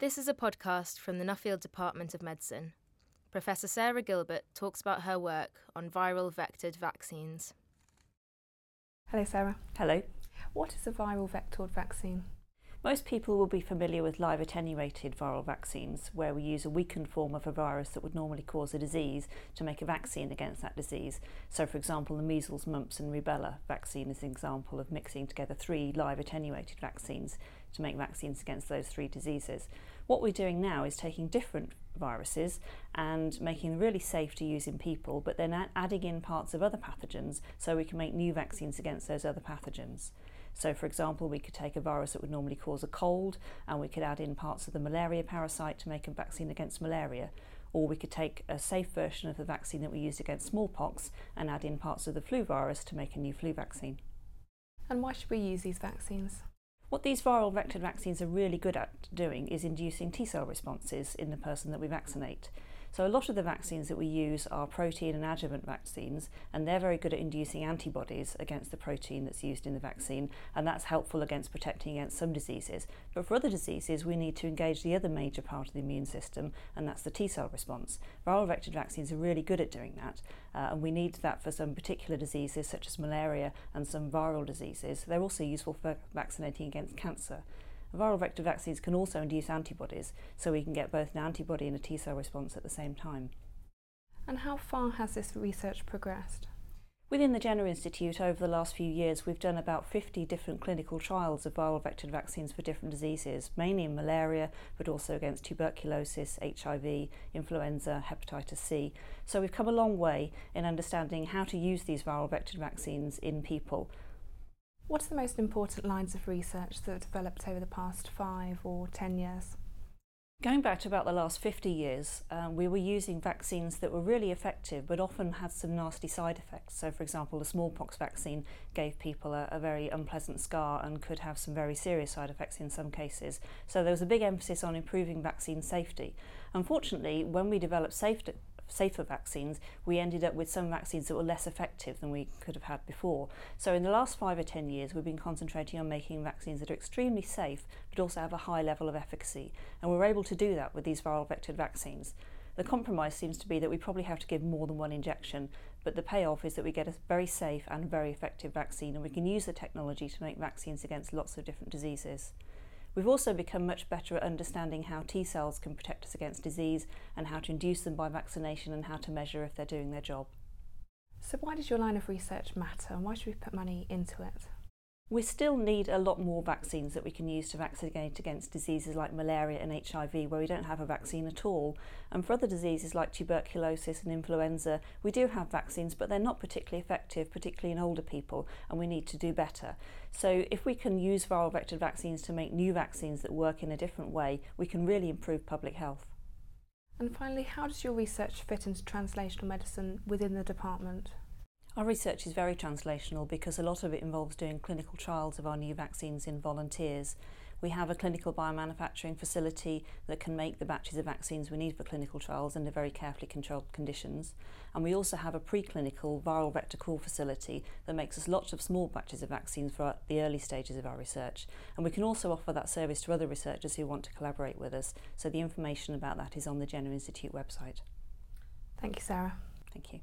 This is a podcast from the Nuffield Department of Medicine. Professor Sarah Gilbert talks about her work on viral vectored vaccines. Hello, Sarah. Hello. What is a viral vectored vaccine? Most people will be familiar with live attenuated viral vaccines, where we use a weakened form of a virus that would normally cause a disease to make a vaccine against that disease. So, for example, the measles, mumps, and rubella vaccine is an example of mixing together three live attenuated vaccines to make vaccines against those three diseases. What we're doing now is taking different viruses and making them really safe to use in people, but then adding in parts of other pathogens so we can make new vaccines against those other pathogens. So, for example, we could take a virus that would normally cause a cold and we could add in parts of the malaria parasite to make a vaccine against malaria. Or we could take a safe version of the vaccine that we used against smallpox and add in parts of the flu virus to make a new flu vaccine. And why should we use these vaccines? What these viral vector vaccines are really good at doing is inducing T cell responses in the person that we vaccinate. So a lot of the vaccines that we use are protein and adjuvant vaccines, and they're very good at inducing antibodies against the protein that's used in the vaccine, and that's helpful against protecting against some diseases. But for other diseases, we need to engage the other major part of the immune system, and that's the T cell response. Viral vectored vaccines are really good at doing that, uh, and we need that for some particular diseases such as malaria and some viral diseases. They're also useful for vaccinating against cancer. Viral vector vaccines can also induce antibodies, so we can get both an antibody and a T cell response at the same time. And how far has this research progressed? Within the Jenner Institute, over the last few years, we've done about 50 different clinical trials of viral vector vaccines for different diseases, mainly in malaria, but also against tuberculosis, HIV, influenza, hepatitis C. So we've come a long way in understanding how to use these viral vector vaccines in people. What are the most important lines of research that have developed over the past five or ten years? Going back to about the last 50 years, um, we were using vaccines that were really effective but often had some nasty side effects. So, for example, the smallpox vaccine gave people a, a, very unpleasant scar and could have some very serious side effects in some cases. So, there was a big emphasis on improving vaccine safety. Unfortunately, when we developed safe, safer vaccines, we ended up with some vaccines that were less effective than we could have had before. So in the last five or ten years, we've been concentrating on making vaccines that are extremely safe, but also have a high level of efficacy. And we're able to do that with these viral vectored vaccines. The compromise seems to be that we probably have to give more than one injection, but the payoff is that we get a very safe and very effective vaccine, and we can use the technology to make vaccines against lots of different diseases. We've also become much better at understanding how T cells can protect us against disease and how to induce them by vaccination and how to measure if they're doing their job. So, why does your line of research matter and why should we put money into it? We still need a lot more vaccines that we can use to vaccinate against diseases like malaria and HIV, where we don't have a vaccine at all. And for other diseases like tuberculosis and influenza, we do have vaccines, but they're not particularly effective, particularly in older people, and we need to do better. So, if we can use viral vector vaccines to make new vaccines that work in a different way, we can really improve public health. And finally, how does your research fit into translational medicine within the department? Our research is very translational because a lot of it involves doing clinical trials of our new vaccines in volunteers. We have a clinical biomanufacturing facility that can make the batches of vaccines we need for clinical trials under very carefully controlled conditions. And we also have a preclinical viral vector core facility that makes us lots of small batches of vaccines for the early stages of our research. And we can also offer that service to other researchers who want to collaborate with us. So the information about that is on the Jenner Institute website. Thank you, Sarah. Thank you.